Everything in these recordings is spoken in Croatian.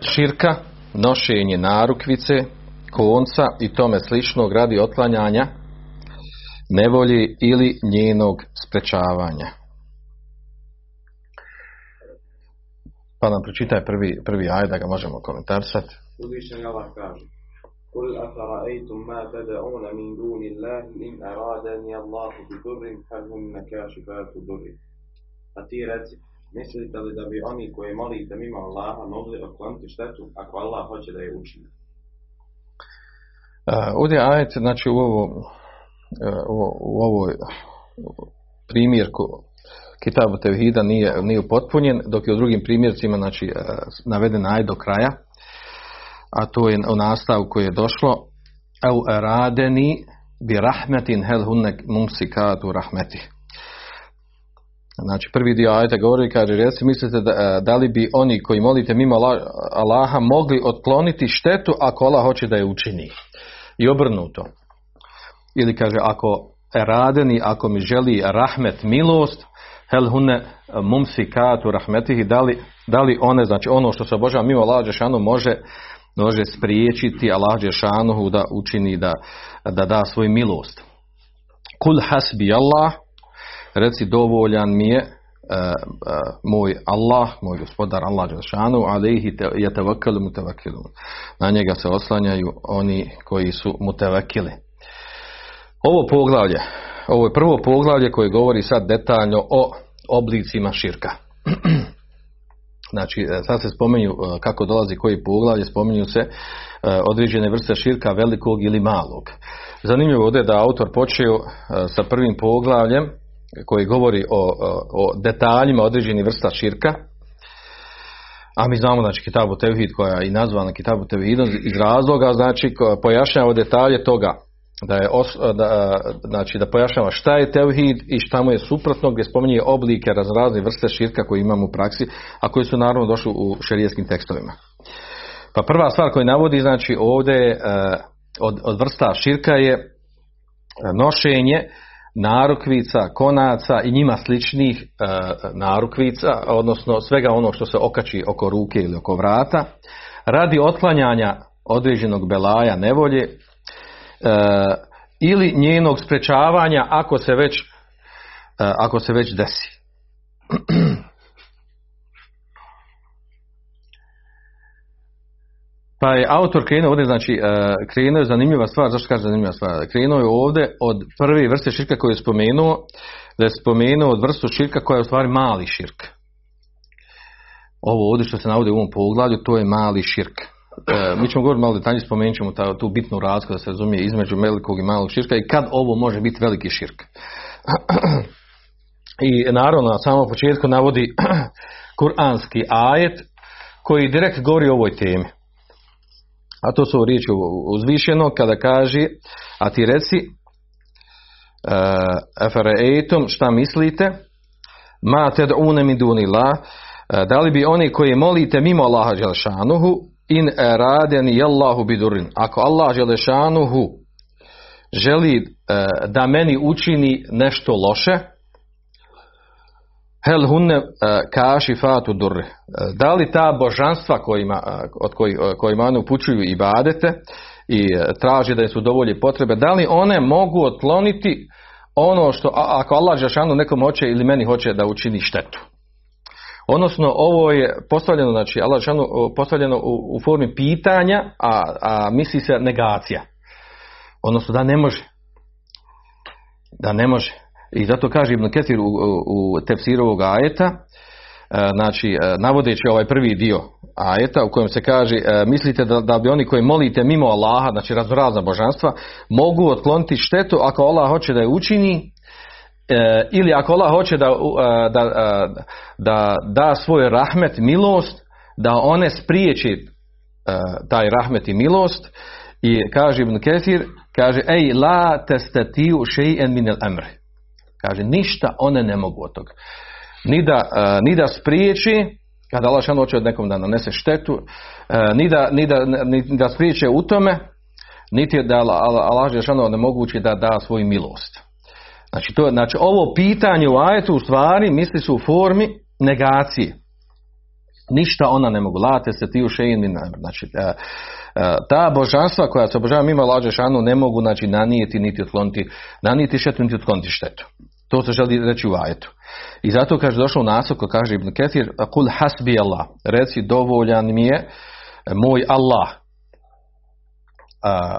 Širka, nošenje narukvice, konca i tome sličnog radi otklanjanja nevolji ili njenog sprečavanja. Pa nam pročitaj prvi, prvi aj da ga možemo komentarsati. Uzvišen Allah kaže قل أفرأيتم ما تدعون من دون الله إن أرادني الله بضر هل هن كاشفات ضره A ti reci, mislite li da bi oni koji molite mimo Allaha mogli otkloniti štetu ako Allah hoće da je učini? Uh, ovdje ajet, znači u, ovo, uh, u ovoj primjerku Kitabu Tevhida nije, nije upotpunjen, dok je u drugim primjercima znači, uh, naveden ajet do kraja, a to je u nastavu koje je došlo au radeni bi rahmetin hel hunnek mumsikatu rahmetih. Znači prvi dio ajta govori kaže reci mislite da, da li bi oni koji molite mimo Allaha mogli otkloniti štetu ako Allah hoće da je učini. I obrnuto. Ili kaže ako radeni, ako mi želi rahmet milost, hel hune mumsikatu rahmetihi, da li, da li one, znači ono što se obožava mimo Allaha može, može spriječiti Allah Đešanu da učini da, da da svoju milost. Kul hasbi Allah, reci dovoljan mi je uh, uh, moj Allah, moj gospodar Allah Đelšanu, alaihi je tevakelu mutavakilu. Na njega se oslanjaju oni koji su mutavakili. Ovo poglavlje, ovo je prvo poglavlje koje govori sad detaljno o oblicima širka. Znači, sad se spomenju kako dolazi koji poglavlje, spominju se određene vrste širka velikog ili malog. Zanimljivo ovdje da autor počeo sa prvim poglavljem koji govori o, o detaljima određenih vrsta širka, a mi znamo znači Kitabu Tevhid koja je i nazvana Kitabu Tevhidom iz razloga znači pojašnjava detalje toga da je os, da, znači da pojašnjava šta je Tevhid i šta mu je suprotno gdje spominje oblike razne vrste širka koje imamo u praksi, a koji su naravno došli u šerijskim tekstovima. Pa prva stvar koju navodi znači ovdje od, od vrsta širka je nošenje narukvica, konaca i njima sličnih e, narukvica, odnosno svega ono što se okači oko ruke ili oko vrata, radi otklanjanja određenog belaja nevolje e, ili njenog sprečavanja ako se već, e, ako se već desi. Pa je autor krenuo ovdje, znači krenuo je zanimljiva stvar, zašto kaže zanimljiva stvar? Krenuo je ovdje od prve vrste širka koju je spomenuo, da je spomenuo od vrstu širka koja je u stvari mali širk. Ovo ovdje što se navodi u ovom poglavlju, to je mali širk. E, mi ćemo govoriti malo detaljnije, spomenut ćemo ta, tu bitnu razliku da se razumije između velikog i malog širka i kad ovo može biti veliki širk. I naravno na samom početku navodi kuranski ajet koji direkt govori o ovoj temi. A to su riječi uzvišeno kada kaže, a ti reci, efereitum, šta mislite, ma ted min dunila, da li bi oni koji molite mimo Allaha Đelešanuhu, in radeni Allahu bidurin. Ako Allah Đelešanuhu želi da meni učini nešto loše, Hel hunne kaši fatu durre. Da li ta božanstva kojima, od koji, kojima one upućuju i badete i traži da su dovolje potrebe, da li one mogu otkloniti ono što, ako Allah Žešanu nekom hoće ili meni hoće da učini štetu. Odnosno, ovo je postavljeno, znači, Allah postavljeno u, u formi pitanja, a, a misli se negacija. Odnosno, da ne može. Da ne može. I zato kaže Ibn Ketir u, u, u tefsiru ovog ajeta, znači navodeći ovaj prvi dio ajeta u kojem se kaže mislite da, da bi oni koji molite mimo Allaha, znači raznorazna božanstva, mogu otkloniti štetu ako Allah hoće da je učini ili ako Allah hoće da, da, da, da svoj rahmet, milost, da one spriječi taj rahmet i milost i kaže Ibn Ketir, kaže ej la testatiju še'en min el emri Kaže, ništa one ne mogu od toga. Ni da, ni da spriječi, kada Allah hoće od nekom da nanese štetu, ni, da, ni, da, ni da spriječe u tome, niti da Allah Žešanu ne mogući da da svoju milost. Znači, to, znači ovo pitanje u ajetu u stvari misli su u formi negacije. Ništa ona ne mogu. Late se ti u šein Znači, e, e, ta božanstva koja se obožava mimo Allah Žešanu ne mogu znači, nanijeti niti otkloniti, nanijeti štetu niti otkloniti štetu. To se želi reći u ajetu. I zato kaže došao u nasoko, kaže Ibn Ketir, kul hasbi Allah, reci dovoljan mi je moj Allah.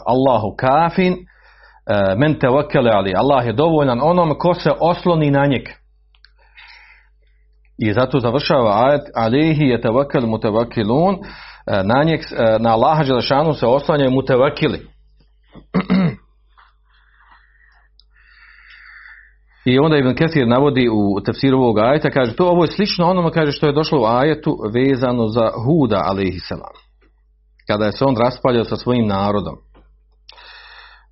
Allahu kafin, uh, men tevakkele ali. Allah je dovoljan onom ko se osloni na njeg. I zato završava ajet, alihi je tevakkel mutevakilun, uh, na njeg, na Allaha Đelešanu se oslanjaju mutevakili. I onda Ibn Kesir navodi u tefsiru ovog ajeta, kaže, to ovo je slično onome, kaže, što je došlo u ajetu vezano za Huda, alaihissalam. Kada je se on raspaljao sa svojim narodom.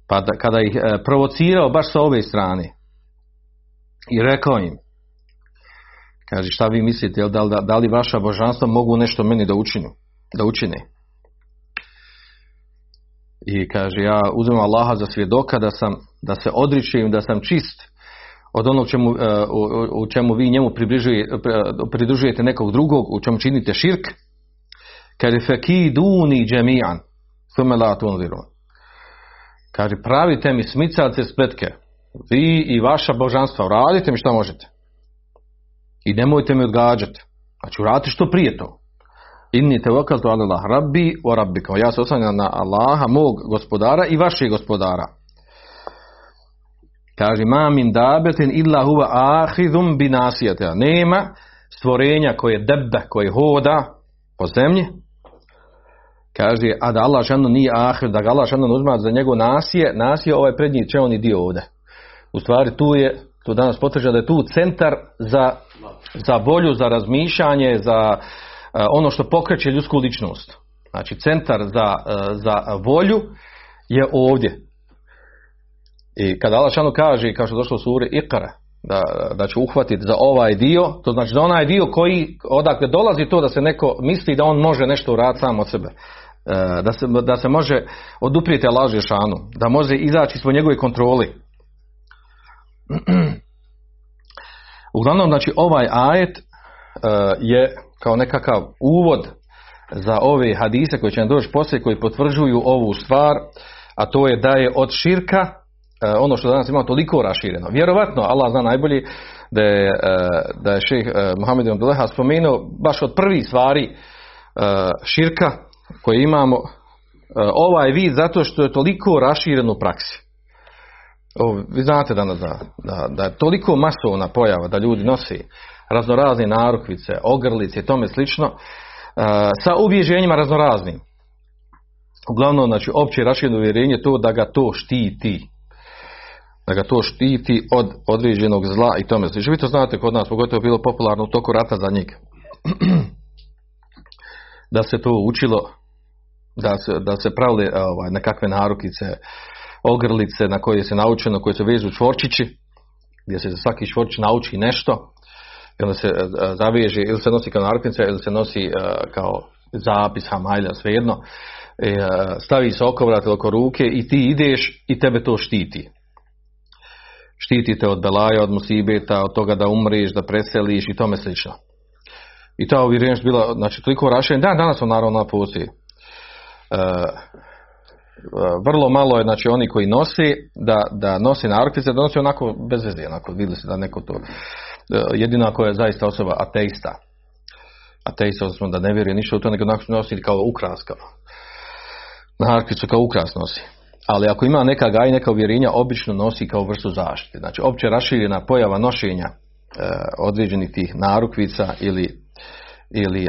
Pa da, kada ih e, provocirao baš sa ove strane. I rekao im, kaže, šta vi mislite, da, da, da li vaša božanstva mogu nešto meni da učinu, da učine? I kaže, ja uzmem Allaha za svjedoka da sam, da se odričem, da sam čist, od onog čemu, uh, u, čemu vi njemu pridružujete nekog drugog, u čemu činite širk, kaže fekiduni džemijan, sume la tunzirun. Kaže, pravite mi smicalce spletke, vi i vaša božanstva, uradite mi što možete. I nemojte mi odgađati. Znači, uradite što prije to. Inni te to Allah, rabbi o rabbikom. Ja se oslanjam na Allaha, mog gospodara i vašeg gospodara. Kaže, ma min dabetin illa huva ahidum binasijata. Nema stvorenja koje debbe, koje hoda po zemlji. Kaže, a da Allah šanu nije ahid, da ga Allah šanu uzma za njegov nasije, nasije ovaj prednji čelni dio ovdje. U stvari tu je, tu danas potvrđa da je tu centar za, za volju, za razmišljanje, za uh, ono što pokreće ljudsku ličnost. Znači, centar za, uh, za volju je ovdje. I kada Allah šanu kaže, kao što je došlo u suri Iqra, da, da će uhvatiti za ovaj dio, to znači da onaj dio koji odakle dolazi to da se neko misli da on može nešto uraditi sam od sebe. E, da se, da se može oduprijeti Allah šanu, da može izaći ispod njegove kontroli. Uglavnom, znači ovaj ajet e, je kao nekakav uvod za ove hadise koji će nam doći poslije koji potvrđuju ovu stvar, a to je da je od širka E, ono što danas ima toliko rašireno. Vjerovatno, Allah zna najbolje da je, da je šeh Muhammed ibn spomenuo baš od prvih stvari širka koje imamo ovaj vid zato što je toliko raširen u praksi. O, vi znate danas da, da, da je toliko masovna pojava da ljudi nosi raznorazne narukvice, ogrlice i tome slično sa ubježenjima raznoraznim. Uglavnom, znači, opće rašireno uvjerenje to da ga to štiti da ga to štiti od određenog zla i tome slično. Vi to znate kod nas, pogotovo bilo popularno u toku rata za njega. da se to učilo, da se, da se pravili ovaj, nekakve narukice, ogrlice na koje se naučeno, koje se vežu čvorčići, gdje se za svaki čvorčić nauči nešto, i onda se zaveže, ili se nosi kao narukvice, ili se nosi kao zapis, hamajlja, svejedno, e, stavi se okovrat oko ruke i ti ideš i tebe to štiti. Štitite od belaja, od musibeta, od toga da umriš, da preseliš i tome slično. I ta uvjerenje bila, znači, toliko raširena, da, danas on naravno postoji. E, vrlo malo je, znači, oni koji nosi, da, da nosi narukvice, da nosi onako bez veze, onako, vidjeli se da neko to, e, jedino ako je zaista osoba ateista. Ateista, odnosno da ne vjeruje ništa u to, nego nosi kao ukras, kao. Narukvicu kao ukras nosi ali ako ima neka gaj, neka uvjerenja, obično nosi kao vrstu zaštite. Znači, opće raširena pojava nošenja e, određenih tih narukvica ili, ili, e,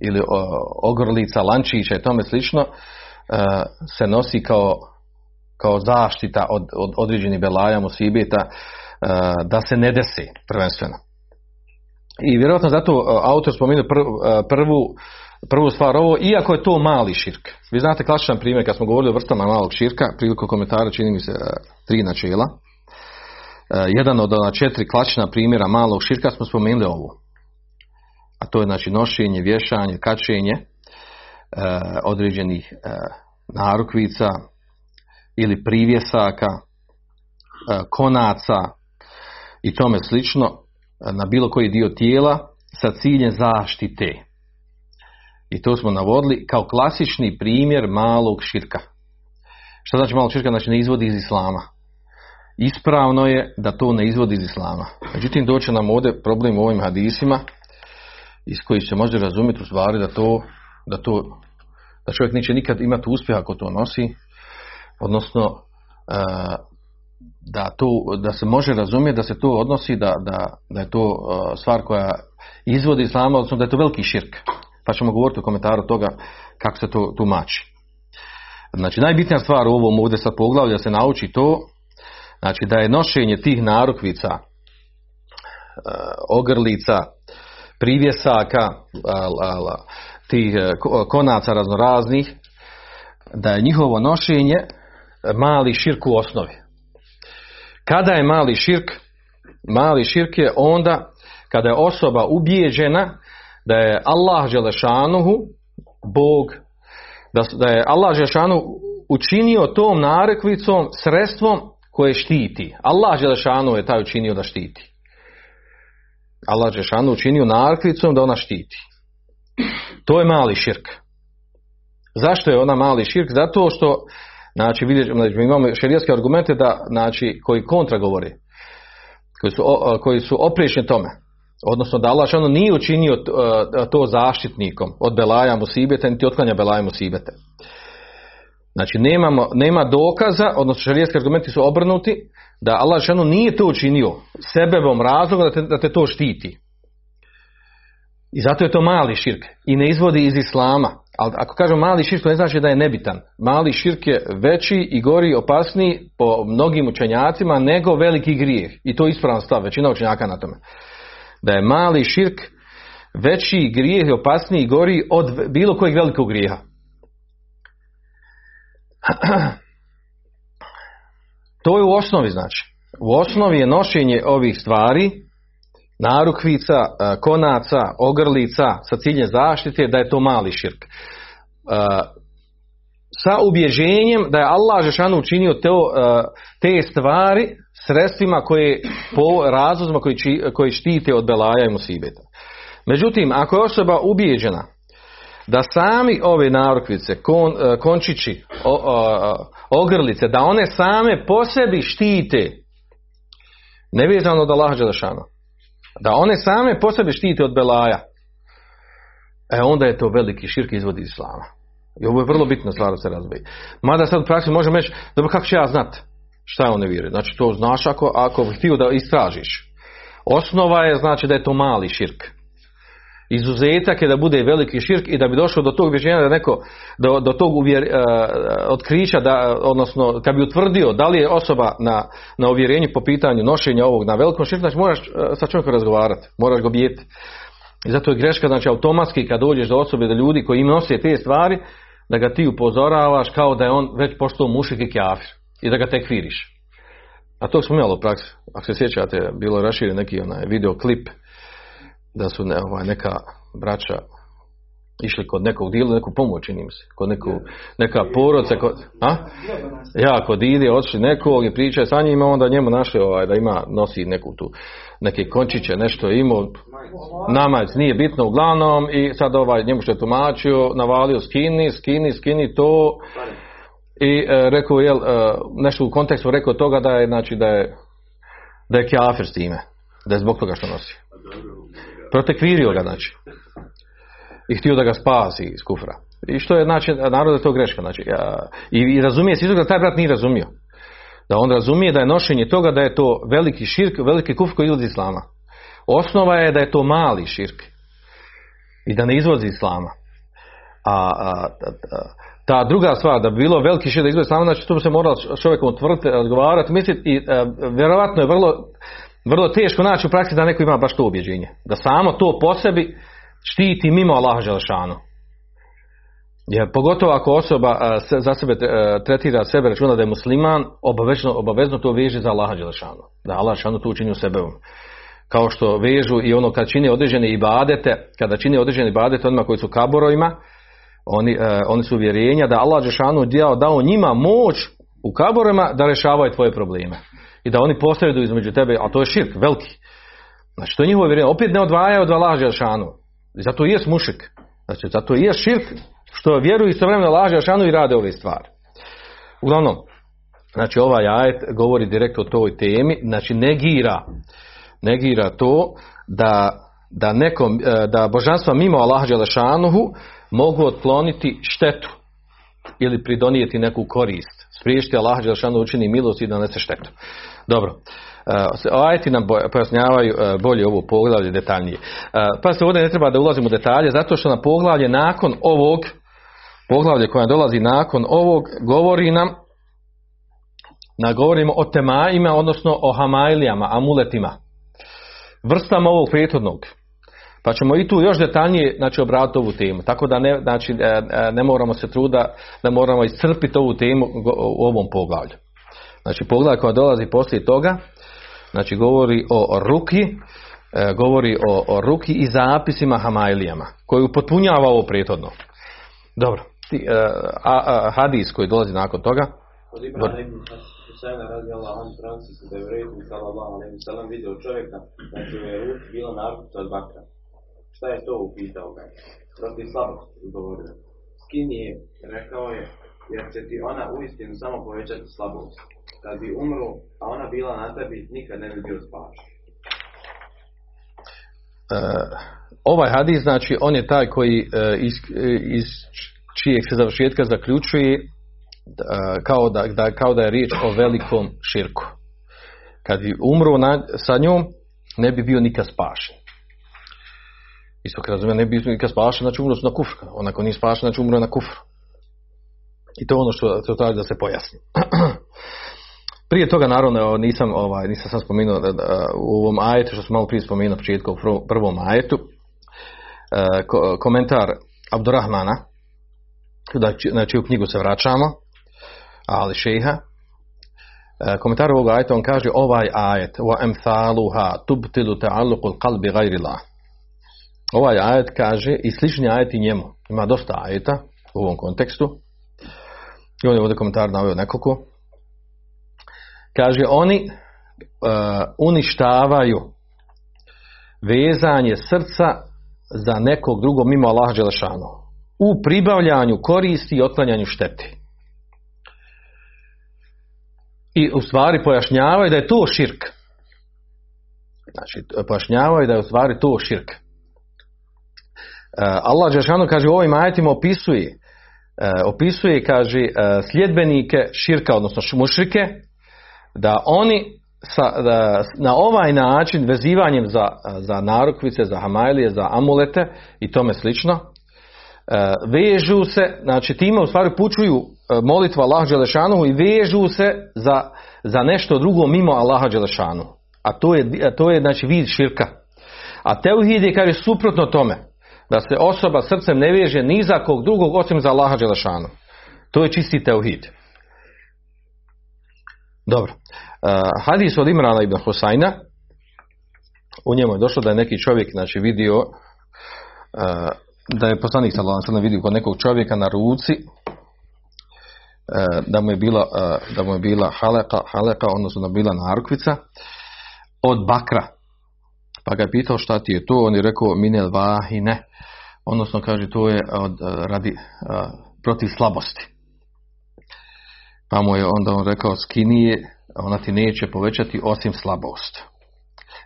ili ogrlica, lančića i tome slično, e, se nosi kao, kao zaštita od, od određenih belaja, musibeta, da se ne desi prvenstveno. I vjerojatno zato autor spomenuo prvu prvu stvar ovo, iako je to mali širk. Vi znate klasičan primjer kad smo govorili o vrstama malog širka, prilikom komentara čini mi se e, tri načela. E, jedan od ona četiri klasična primjera malog širka smo spomenuli ovo. A to je znači nošenje, vješanje, kačenje e, određenih narukvica ili privjesaka, e, konaca i tome slično e, na bilo koji dio tijela sa ciljem zaštite. I to smo navodili kao klasični primjer malog širka. Šta znači malog širka? Znači ne izvodi iz islama. Ispravno je da to ne izvodi iz islama. Međutim, doće nam ovdje problem u ovim hadisima iz kojih se može razumjeti u stvari da to, da to da čovjek neće nikad imati uspjeh ako to nosi, odnosno e, da, to, da se može razumjeti da se to odnosi da, da, da je to e, stvar koja izvodi islama, odnosno da je to veliki širk. Pa ćemo govoriti u komentaru toga kako se to tumači. Znači najbitnija stvar u ovom ovdje sad poglavlja se nauči to, znači da je nošenje tih narukvica, e, ogrlica, privjesaka, tih e, konaca raznoraznih, da je njihovo nošenje mali širk u osnovi. Kada je mali širk? Mali širk je onda kada je osoba ubijeđena da je Allah Želešanuhu, Bog, da, je Allah Želešanuhu učinio tom narekvicom sredstvom koje štiti. Allah Želešanuhu je taj učinio da štiti. Allah Želešanuhu učinio narekvicom da ona štiti. To je mali širk. Zašto je ona mali širk? Zato što, znači, vidjet, znači, imamo šerijetske argumente da, znači, koji kontra govori, koji su, koji su opriješni tome. Odnosno da Allah šano nije učinio to zaštitnikom od belaja musibete, niti otklanja belaja musibete. Znači nemamo, nema dokaza, odnosno šarijetski argumenti su obrnuti, da Allah šano nije to učinio sebebom razloga da te, da te to štiti. I zato je to mali širk i ne izvodi iz islama. Ali ako kažemo mali širk, to ne znači da je nebitan. Mali širk je veći i gori opasniji po mnogim učenjacima nego veliki grijeh. I to je ispravan stav, većina učenjaka na tome. Da je mali širk veći grijeh i opasniji i gori od bilo kojeg velikog grijeha. To je u osnovi znači. U osnovi je nošenje ovih stvari narukvica, e, konaca, ogrlica sa ciljem zaštite da je to mali širk. E, sa ubježenjem da je Allah Žešanu učinio to, e, te stvari sredstvima koje, po razlozima koji, koji štite od belaja i musibeta. Međutim, ako je osoba ubijeđena da sami ove narukvice, kon, končići, ogrlice, da one same po sebi štite, nevezano od Allaha Žešanu, da one same po sebi štite od belaja, e onda je to veliki širk izvod islama. I ovo je vrlo bitno stvar da se razbije. Mada sad u praksi možemo reći, dobro kako ću ja znat šta je on ne vjeruje. Znači to znaš ako, ako htio da istražiš. Osnova je znači da je to mali širk. Izuzetak je da bude veliki širk i da bi došlo do tog uvjerenja da neko, do, do tog uvjer, uh, otkrića, da, odnosno kad bi utvrdio da li je osoba na, na uvjerenju po pitanju nošenja ovog na velikom širku, znači moraš uh, sa čovjekom razgovarati, moraš ga bijeti. I zato je greška, znači automatski kad dođeš do osobe, da ljudi koji im nose te stvari, da ga ti upozoravaš kao da je on već postao mušik i kafir i da ga tek viriš. A to smo imali u praksi. Ako se sjećate, bilo je raširen neki onaj video klip da su ne, ovaj, neka braća išli kod nekog dila, neku pomoć čini se, kod neku, neka porodca, kod, a? Ja, kod ide, otišli nekog i pričaju sa njima, onda njemu našli ovaj, da ima, nosi neku tu, neke končiće, nešto je imao, namaz, nije bitno uglavnom i sad ovaj, njemu što je tumačio, navalio skini, skini, skini to. I e, rekao, jel, e, nešto u kontekstu rekao toga da je, znači, da je, da je kjafir s time, da je zbog toga što nosi. Protekvirio ga, znači. I htio da ga spasi iz kufra. I što je, znači, narod je to greška. Znači, i, i razumije se da taj brat nije razumio. Da on razumije da je nošenje toga da je to veliki širk, veliki kufr koji izlazi islama. Osnova je da je to mali širk. I da ne izvozi islama. A, a, a ta druga stvar, da bi bilo veliki širk da izvozi islama, znači tu bi se moralo čovjekom utvrditi, razgovarati, misliti i a, vjerovatno je vrlo vrlo teško naći u praksi da neko ima baš to objeđenje. Da samo to po sebi štiti mimo Allaha Želešanu. Jer pogotovo ako osoba se, za sebe tretira sebe, računa da je musliman, obavezno, obavezno to veže za Allaha Želešanu. Da Allah Želešanu to učini u sebevom. Kao što vežu i ono kad čini određene ibadete, kada čini određene ibadete onima koji su kaborovima, Oni, e, oni su uvjerenja da Allah Žešanu dao, njima moć u kaborima da rješavaju tvoje probleme. I da oni posreduju između tebe, a to je širk, veliki. Znači, to je njihovo uvjerenje. Opet ne odvajaju od Allah Žešanu. I zato i je mušik. Znači, zato i je širk što vjeruju istovremeno Allah Žešanu i rade ove stvari. Uglavnom, znači ovaj ajet govori direktno o toj temi, znači negira, negira to da, da, nekom, e, da božanstva mimo Allaha Đelešanuhu mogu otkloniti štetu ili pridonijeti neku korist. Spriješiti Allah Đelšanu učini milost i donese štetu. Dobro. Uh, ajeti nam pojasnjavaju e, bolje ovo poglavlje detaljnije. Pa se ovdje ne treba da ulazimo u detalje, zato što na poglavlje nakon ovog, poglavlje koje dolazi nakon ovog, govori nam na govorimo o temajima, odnosno o hamajlijama, amuletima, vrstama ovog prethodnog. Pa ćemo i tu još detaljnije znači, obratiti ovu temu. Tako da ne, znači, e, e, ne moramo se truda, da moramo iscrpiti ovu temu u ovom poglavlju. Znači poglavlje koja dolazi poslije toga, znači govori o ruki, e, govori o, o ruki i zapisima hamajlijama, koji upotpunjava ovo prethodno. Dobro, a, a, hadis koji dolazi nakon toga. Od Ibrahim Husajna radi Allah, on prenosi se da je vredu, sallallahu alaihi sallam, vidio čovjeka, znači je ruci bila naručita od bakra. Šta je to upitao ga? Protiv slabosti govorio. Skin je, rekao je, jer će ti ona uistinu samo povećati slabost. Kad bi umro, a ona bila na tebi, nikad ne bi bio spašen. Uh, ovaj hadis, znači, on je taj koji uh, iz, iz čijeg se završetka zaključuje uh, kao, da, da, kao da je riječ o velikom širku. Kad bi umro na, sa njom, ne bi bio nikad spašen. Isto kad razumijem, ne bi nikad spašen, znači umro su na kufru. Onako nije spašen, znači umro na kufru. I to je ono što, što traži da se pojasni. Prije toga, naravno, nisam, ovaj, nisam sam spomenuo da, da, u ovom ajetu, što smo malo prije spomenuo početku u prvom ajetu, e, ko, komentar Abdurrahmana, da, znači u knjigu se vraćamo, ali šeha, e, komentar ovog ajeta, on kaže ovaj ajet, wa emthaluha tubtilu ta'alluqu qalbi Allah. Ovaj ajet kaže, i slični ajeti njemu, ima dosta ajeta u ovom kontekstu, i on je ovdje komentar naveo nekoliko, kaže, oni uh, uništavaju vezanje srca za nekog drugog mimo Allaha Đelešanu u pribavljanju koristi i otklanjanju šteti. I u stvari pojašnjavaju da je to širk. Znači, pojašnjavaju da je u stvari to širk. Allah Đelešanu kaže u ovim ajetima opisuje opisuje, kaže, sljedbenike širka, odnosno mušrike, da oni sa, da, na ovaj način vezivanjem za, za narukvice, za hamajlije, za amulete i tome slično, vežu se, znači time u stvari pučuju molitva Allah Đelešanu i vežu se za, za nešto drugo mimo Allaha Đelešanu. A to je, a to je znači vid širka. A teuhid je kaže suprotno tome da se osoba srcem ne veže ni za kog drugog osim za Allaha Đelešanu. To je čisti teuhid. Dobro. Uh, hadis od Imrana ibn Husajna, u njemu je došlo da je neki čovjek znači, vidio uh, da je poslanik sallallahu vidio kod nekog čovjeka na ruci uh, da mu je bila da mu je bila haleka, haleka odnosno da bila narukvica od bakra. Pa ga je pitao šta ti je to, on je rekao minel vahine, odnosno kaže to je od, radi protiv slabosti. Pa mu je onda on rekao skinije, ona ti neće povećati osim slabost.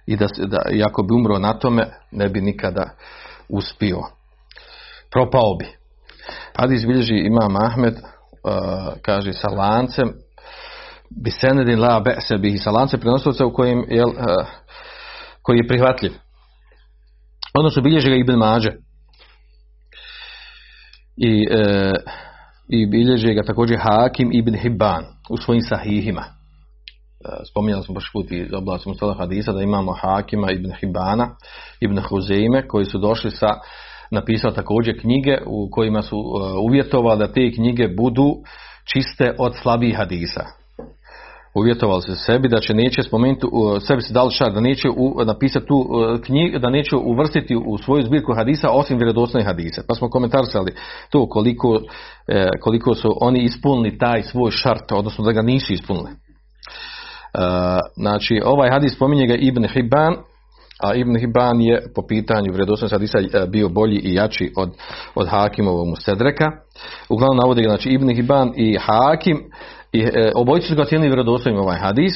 I da, da i ako bi umro na tome, ne bi nikada uspio. Propao bi. Hadis bilježi Imam Ahmed, uh, kaže sa lancem, bi senedin la be'se bi sa lancem prenosilca u kojim je, uh, koji je prihvatljiv. Odnosno bilježi ga Ibn Mađe. I, uh, i bilježi ga također Hakim Ibn Hibban u svojim sahihima. Spominjali smo baš put iz oblasti Mustala Hadisa da imamo Hakima Ibn Hibana, Ibn Huzeime koji su došli sa napisao također knjige u kojima su uvjetovali da te knjige budu čiste od slabih hadisa. Uvjetovali se sebi da će neće spomenuti, sebi se dali šar, da neće u, napisati tu knjigu, da neće uvrstiti u svoju zbirku hadisa osim vjerodostojnih hadisa. Pa smo komentarisali to koliko, e, koliko su oni ispunili taj svoj šart, odnosno da ga nisu ispunili. E, znači, ovaj hadis spominje ga Ibn Hibban, a Ibn Hibban je po pitanju vjerodostojnosti hadisa e, bio bolji i jači od, od Hakimovog Mustedreka. Uglavnom navodi ga znači Ibn Hibban i Hakim i e, obojice su ga ocijenili vjerodostojnim ovaj hadis.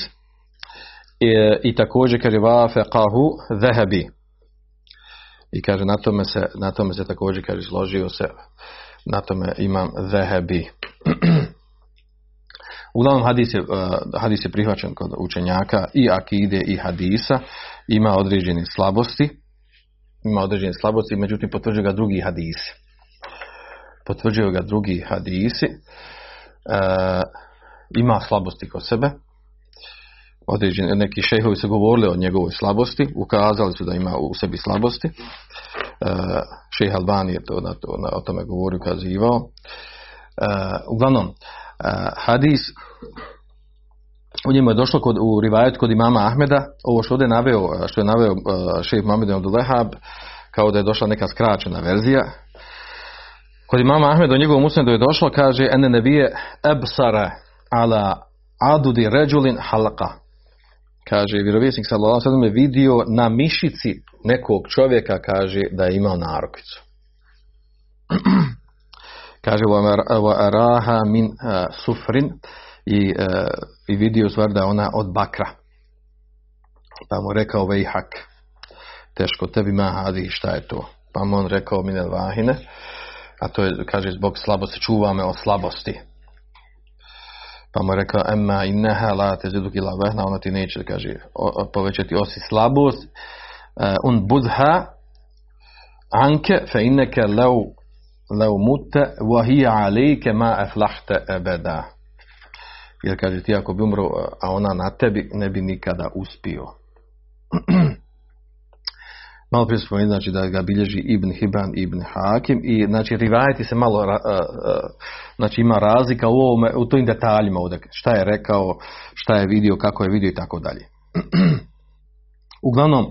E, I također kaže vafeqahu zahabi. I kaže na tome se, na tome se također kaže složio se na tome imam zahabi. Uglavnom hadis je, uh, hadis je prihvaćen kod učenjaka i akide i hadisa, ima određene slabosti, ima određene slabosti, međutim potvrđuju ga drugi hadisi. Potvrđuju ga drugi hadisi, uh, ima slabosti kod sebe, određeni, neki šehovi su govorili o njegovoj slabosti, ukazali su da ima u sebi slabosti. Uh, šejh Albani je to, na to, na, o tome govorio, ukazivao. Uh, uglavnom, uh, hadis u njemu je došlo kod, u rivajet kod imama Ahmeda, ovo što je naveo, što je naveo šejh Mohamed Abdul Wahab, kao da je došla neka skraćena verzija. Kod imama Ahmeda u njegovom usnedu je došlo, kaže, ene nebije ebsara ala adudi ređulin halaka. Kaže, vjerovjesnik sallallahu alejhi je vidio na mišici nekog čovjeka, kaže, da je imao narokvicu. kaže, wa araha min uh, sufrin i, uh, i vidio stvar da ona od bakra. Pa mu rekao vejhak, teško tebi ma hadi, šta je to? Pa mu on rekao minel vahine, a to je, kaže, zbog slabosti, čuva me od slabosti. Pa mu je rekao, emma inneha la te zidu kila vehna, ona ti neće, kaže, povećati osi slabost, uh, un budha anke fe inneke leu, leu mute, wahija alejke ma eflahte ebeda. Jer kaže ti ako bi umro, a ona na tebi, ne bi nikada uspio. malo prije spomenuti, znači da ga bilježi Ibn Hibban Ibn Hakim i znači rivajeti se malo znači ima razlika u ovome, u tojim detaljima ovdje, šta je rekao, šta je vidio, kako je vidio i tako dalje. Uglavnom,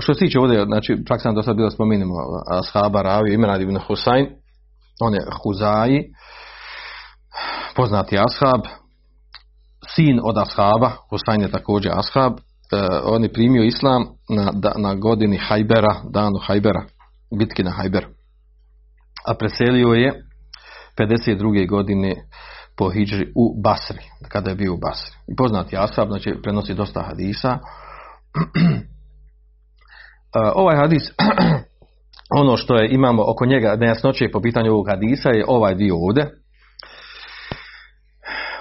što se tiče ovdje, znači čak sam do sada bilo spominjamo ashaba Ravi, Imran Ibn Husayn, on je Huzaji, poznati ashab, sin od ashaba, Husayn je također ashab, on je primio islam na, na godini Hajbera, danu Hajbera, bitki na Hajber. A preselio je 52. godine po Hidžri u Basri, kada je bio u Basri. I poznati Asab, znači prenosi dosta hadisa. uh, ovaj hadis, ono što je imamo oko njega nejasnoće po pitanju ovog hadisa je ovaj dio ovdje.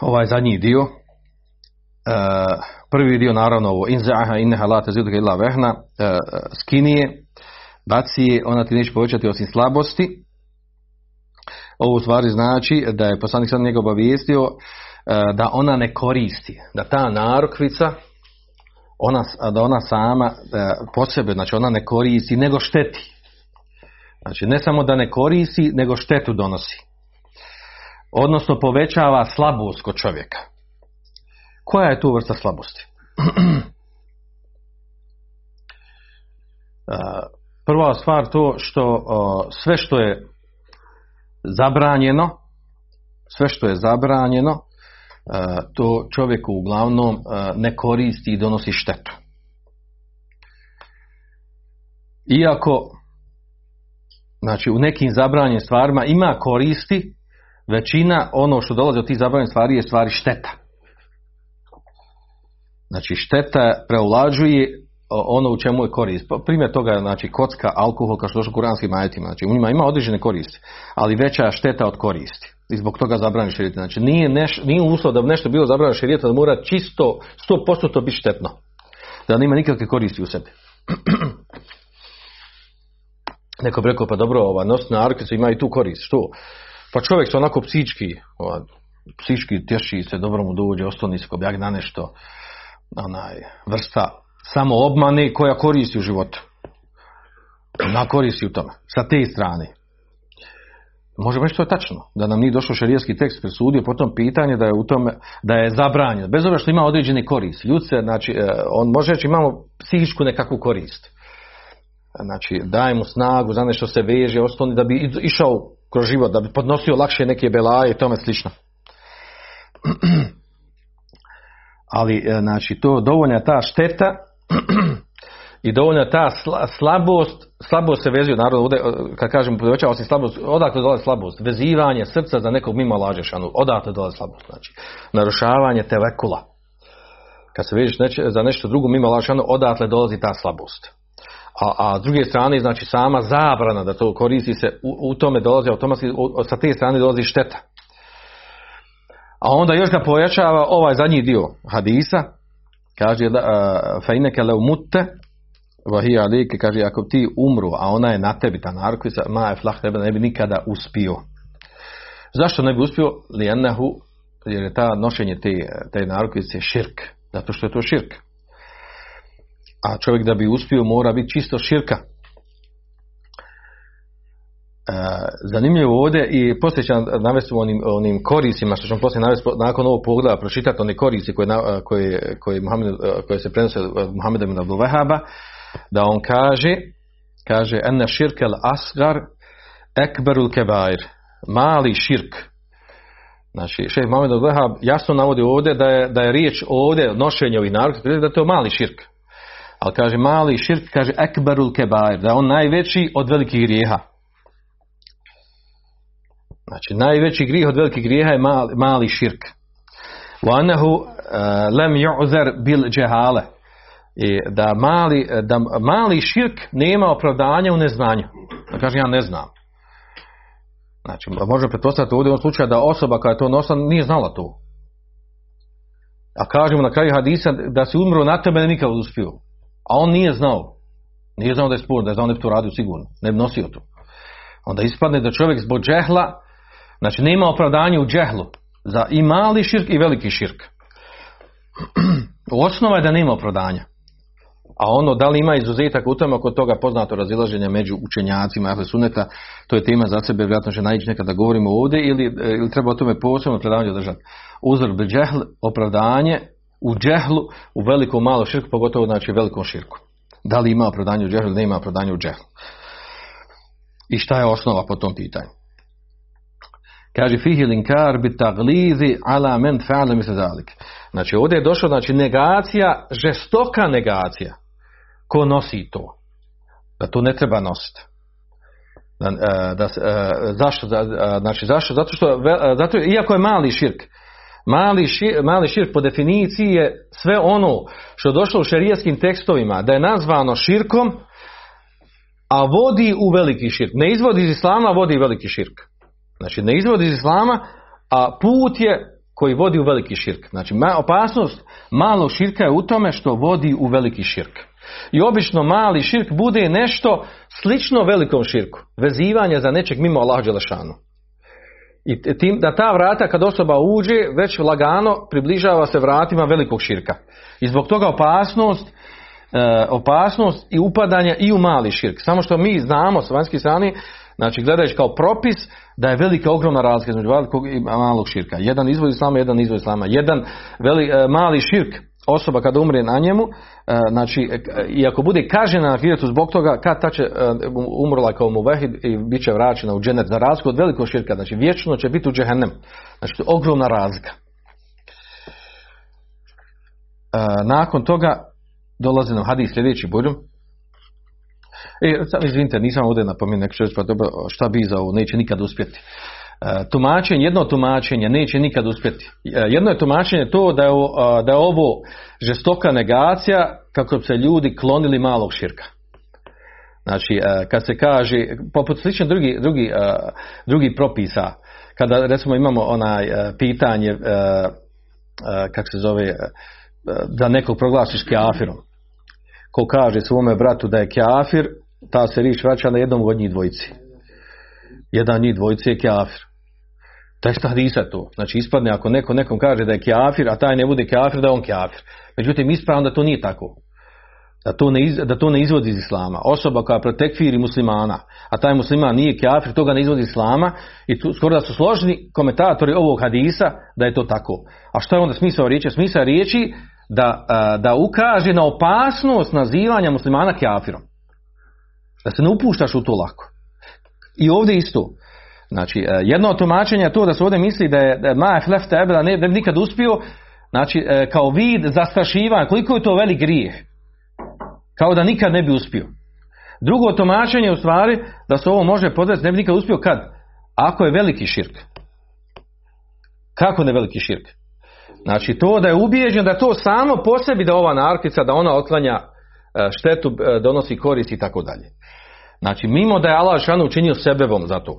Ovaj zadnji dio. Prvi dio naravno ovo inzaha inneha la taziduka illa vehna uh, skinije bacije ona ti neće povećati osim slabosti. Ovo stvari znači da je poslanik sad njega obavijestio uh, da ona ne koristi da ta narokvica ona, da ona sama po sebe, znači ona ne koristi nego šteti. Znači ne samo da ne koristi nego štetu donosi. Odnosno povećava slabost kod čovjeka koja je tu vrsta slabosti? Prva stvar to što sve što je zabranjeno, sve što je zabranjeno, to čovjeku uglavnom ne koristi i donosi štetu. Iako znači u nekim zabranjenim stvarima ima koristi, većina ono što dolazi od tih zabranjenih stvari je stvari šteta. Znači šteta preulađuje ono u čemu je korist. Primjer toga je znači kocka, alkohol kao što došlo u kuranskim ajetima. Znači u njima ima određene koristi, ali veća šteta od koristi. I zbog toga zabrani širijet. Znači nije, neš, nije uslov da bi nešto bilo zabrano širijet, da mora čisto 100% to biti štetno. Da nema nikakve koristi u sebi. Neko bi rekao, pa dobro, ova nosna arkica ima i tu korist. Što? Pa čovjek se onako psički, ova, psički tješi se, dobro mu dođe, ostani se kobjak na nešto, onaj, vrsta samo obmane koja koristi u životu. Na koristi u tome. Sa te strane. Može reći to je tačno, da nam nije došao šerijski tekst presudio po tom pitanje da je u tome, da je zabranjeno, bez obzira što ima određeni korist. Ljud se, znači, e, on može reći imamo psihičku nekakvu korist. Znači, daje mu snagu za nešto se veže, ostoni da bi išao kroz život, da bi podnosio lakše neke belaje i tome slično. Ali, e, znači, to dovoljna ta šteta i dovoljna ta slabost, slabost se vezuje, naravno, ovdje, kad kažem povećava se slabost, odakle dolazi slabost? Vezivanje srca za nekog mimo lažešanu, odakle dolazi slabost, znači, narušavanje telekula. Kad se vežeš za nešto drugo mimo lažešanu, odatle dolazi ta slabost. A, a s druge strane, znači, sama zabrana da to koristi se, u, u tome dolazi automatski, sa te strane dolazi šteta. A onda još ga pojačava ovaj zadnji dio hadisa, kaže fejneke leu mutte vahija alike, kaže ako ti umru, a ona je na tebi ta narkovica, ma je flah tebe ne bi nikada uspio. Zašto ne bi uspio? Lijenahu, jer je ta nošenje te, te narkovice širk. Zato što je to širk. A čovjek da bi uspio mora biti čisto širka. E, zanimljivo ovdje i poslije ću navesti onim, onim korisima što ćemo poslije navesti nakon ovog pogleda pročitati one korisi koje, koje, koje, Muhammed, koje se prenose od Muhammeda ibn Abdul Wahaba da on kaže kaže enne širkel asgar ekberul kebair mali širk. Znači šeh Muhammed Abdul jasno navodi ovdje da je, da je riječ ovdje nošenje ovih narkotika da je to mali širk. Ali kaže mali širk kaže ekberul kebair da je on najveći od velikih grijeha Znači, najveći grijeh od velikih grijeha je mali, mali širk. وَأَنَهُ lem يُعْذَرْ bil džehale. I da mali, da mali širk nema opravdanja u neznanju. Da kaže, ja ne znam. Znači, može pretpostaviti ovdje u slučaju da osoba koja je to nosila nije znala to. A kažemo na kraju hadisa da se umro na tebe ne nikad uspio. A on nije znao. Nije znao da je spor, da je znao ne bi to radio sigurno. Ne bi nosio to. Onda ispadne da čovjek zbog džehla Znači nema opravdanja u džehlu za i mali širk i veliki širk. Osnova je da nema opravdanja. A ono da li ima izuzetak u tome kod toga poznato razilaženje među učenjacima Ahle suneta, to je tema za sebe, vjerojatno će naići nekada govorimo ovdje ili, ili treba o tome posebno predavanje držati. Uzor bi džehl, opravdanje u džehlu, u velikom malo širku, pogotovo znači velikom širku. Da li ima opravdanje u džehlu ili nema opravdanje u džehlu. I šta je osnova po tom pitanju? Kaže fihi linkar bi taglizi ala men fa'ala misle zalik. Znači ovdje je došlo znači negacija, žestoka negacija. Ko nosi to? Da to ne treba nositi. Da, e, da, e, zašto? Znači zašto? Zato što, zato, iako je mali širk, Mali širk, mali širk po definiciji je sve ono što je došlo u šerijskim tekstovima da je nazvano širkom, a vodi u veliki širk. Ne izvodi iz islama, vodi veliki širk. Znači ne izvodi iz islama, a put je koji vodi u veliki širk. Znači opasnost malog širka je u tome što vodi u veliki širk. I obično mali širk bude nešto slično velikom širku. Vezivanje za nečeg mimo Allah Đelešanu. I tim, da ta vrata kad osoba uđe već lagano približava se vratima velikog širka. I zbog toga opasnost e, opasnost i upadanje i u mali širk. Samo što mi znamo s vanjske strane Znači, gledajući kao propis da je velika ogromna razlika između velikog i malog širka. Jedan izvod islama, jedan izvod islama. Jedan veli, e, mali širk, osoba kada umre na njemu, e, znači, e, i ako bude kažena na hiretu zbog toga, kad ta će umrla kao muvehid i bit će vraćena u dženet za razliku od velikog širka, znači vječno će biti u džehennem. Znači, to je ogromna razlika. Nakon toga dolazi nam hadis sljedeći budem E, sad izvinite, nisam ovdje napomenuo, neko pa dobro, šta bi za ovo, neće nikad uspjeti. E, tumačenje, jedno tumačenje neće nikad uspjeti. E, jedno je tumačenje to da je, da je ovo žestoka negacija kako bi se ljudi klonili malog širka. Znači, e, kad se kaže, poput slično drugi, drugi, drugi propisa, kada recimo imamo onaj pitanje, kako se zove, da nekog proglasiš kafirom. Ko kaže svome bratu da je kafir, ta se riječ vraća na jednom od njih dvojici. Jedan njih dvojici je kafir. Tekst hadisa to. Znači ispadne ako neko nekom kaže da je kafir, a taj ne bude kafir, da je on kafir. Međutim, ispravno da to nije tako. Da to, ne iz, da to ne izvodi iz islama. Osoba koja protekfiri muslimana, a taj musliman nije kafir, toga ne izvodi iz islama i tu skoro da su složni komentatori ovog hadisa da je to tako. A što je onda smisao riječi? Smisao riječi da, da ukaže na opasnost nazivanja muslimana kafirom. Da se ne upuštaš u to lako. I ovdje isto. Znači, e, jedno od tumačenja je to da se ovdje misli da je, da je Maja Flef tebe, da ne, ne bi nikad uspio, znači, e, kao vid zastrašivanja, koliko je to velik grijeh. Kao da nikad ne bi uspio. Drugo tumačenje je u stvari da se ovo može podvesti, ne bi nikad uspio kad? Ako je veliki širk. Kako ne veliki širk? Znači to da je ubijeđen da to samo po sebi da ova narkica, da ona otklanja e, štetu, donosi korist i tako dalje. Znači mimo da je Allah šanu učinio sebevom za to.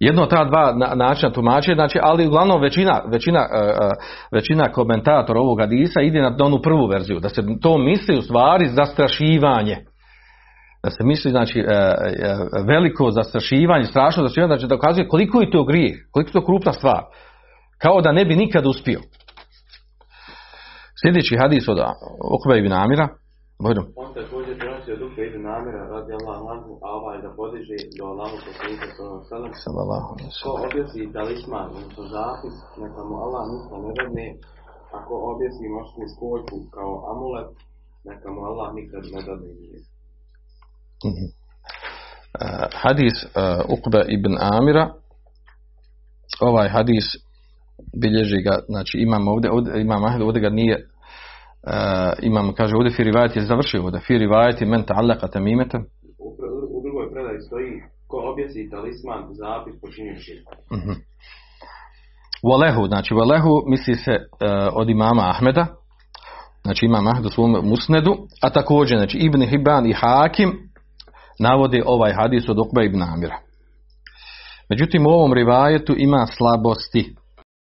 Jedno ta dva na- načina tumačenja, znači, ali uglavnom većina, većina, e, e, većina komentatora ovog hadisa ide na onu prvu verziju, da se to misli u stvari zastrašivanje. Da se misli, znači, e, veliko zastrašivanje, strašno zastrašivanje, znači da dokazuje koliko je to grijeh, koliko je to krupna stvar. Kao da ne bi nikad uspio. Sljedeći hadis od Okbe ibn Amira, Bojrom. Prenosi od Ukve ibn Amira radi Allah anhu, a ovaj da podiže do Allahu poslanika sallallahu alejhi Ko objesi talisman, odnosno zapis, neka mu Allah ništa ne dadne, ako objesi moćni skojku kao amulet, neka mu Allah nikad ne dadne. Mhm. Uh, hadis uh, Ukbe ibn Amira ovaj hadis bilježi ga znači imam ovdje, ovdje imam Ahmed ovdje ga nije imam kaže ovdje fi rivajet je završio ovdje fi rivajet je men ta'allaka tamimeten U, drugoj predaji stoji ko objesi talisman, zapis počinio širk. Mhm. Walehu, znači Walehu misli se uh, od imama Ahmeda, znači imam Ahmed u svom musnedu, a također znači Ibn Hibban i Hakim navode ovaj hadis od Ukba ibn Amira. Međutim, u ovom rivajetu ima slabosti.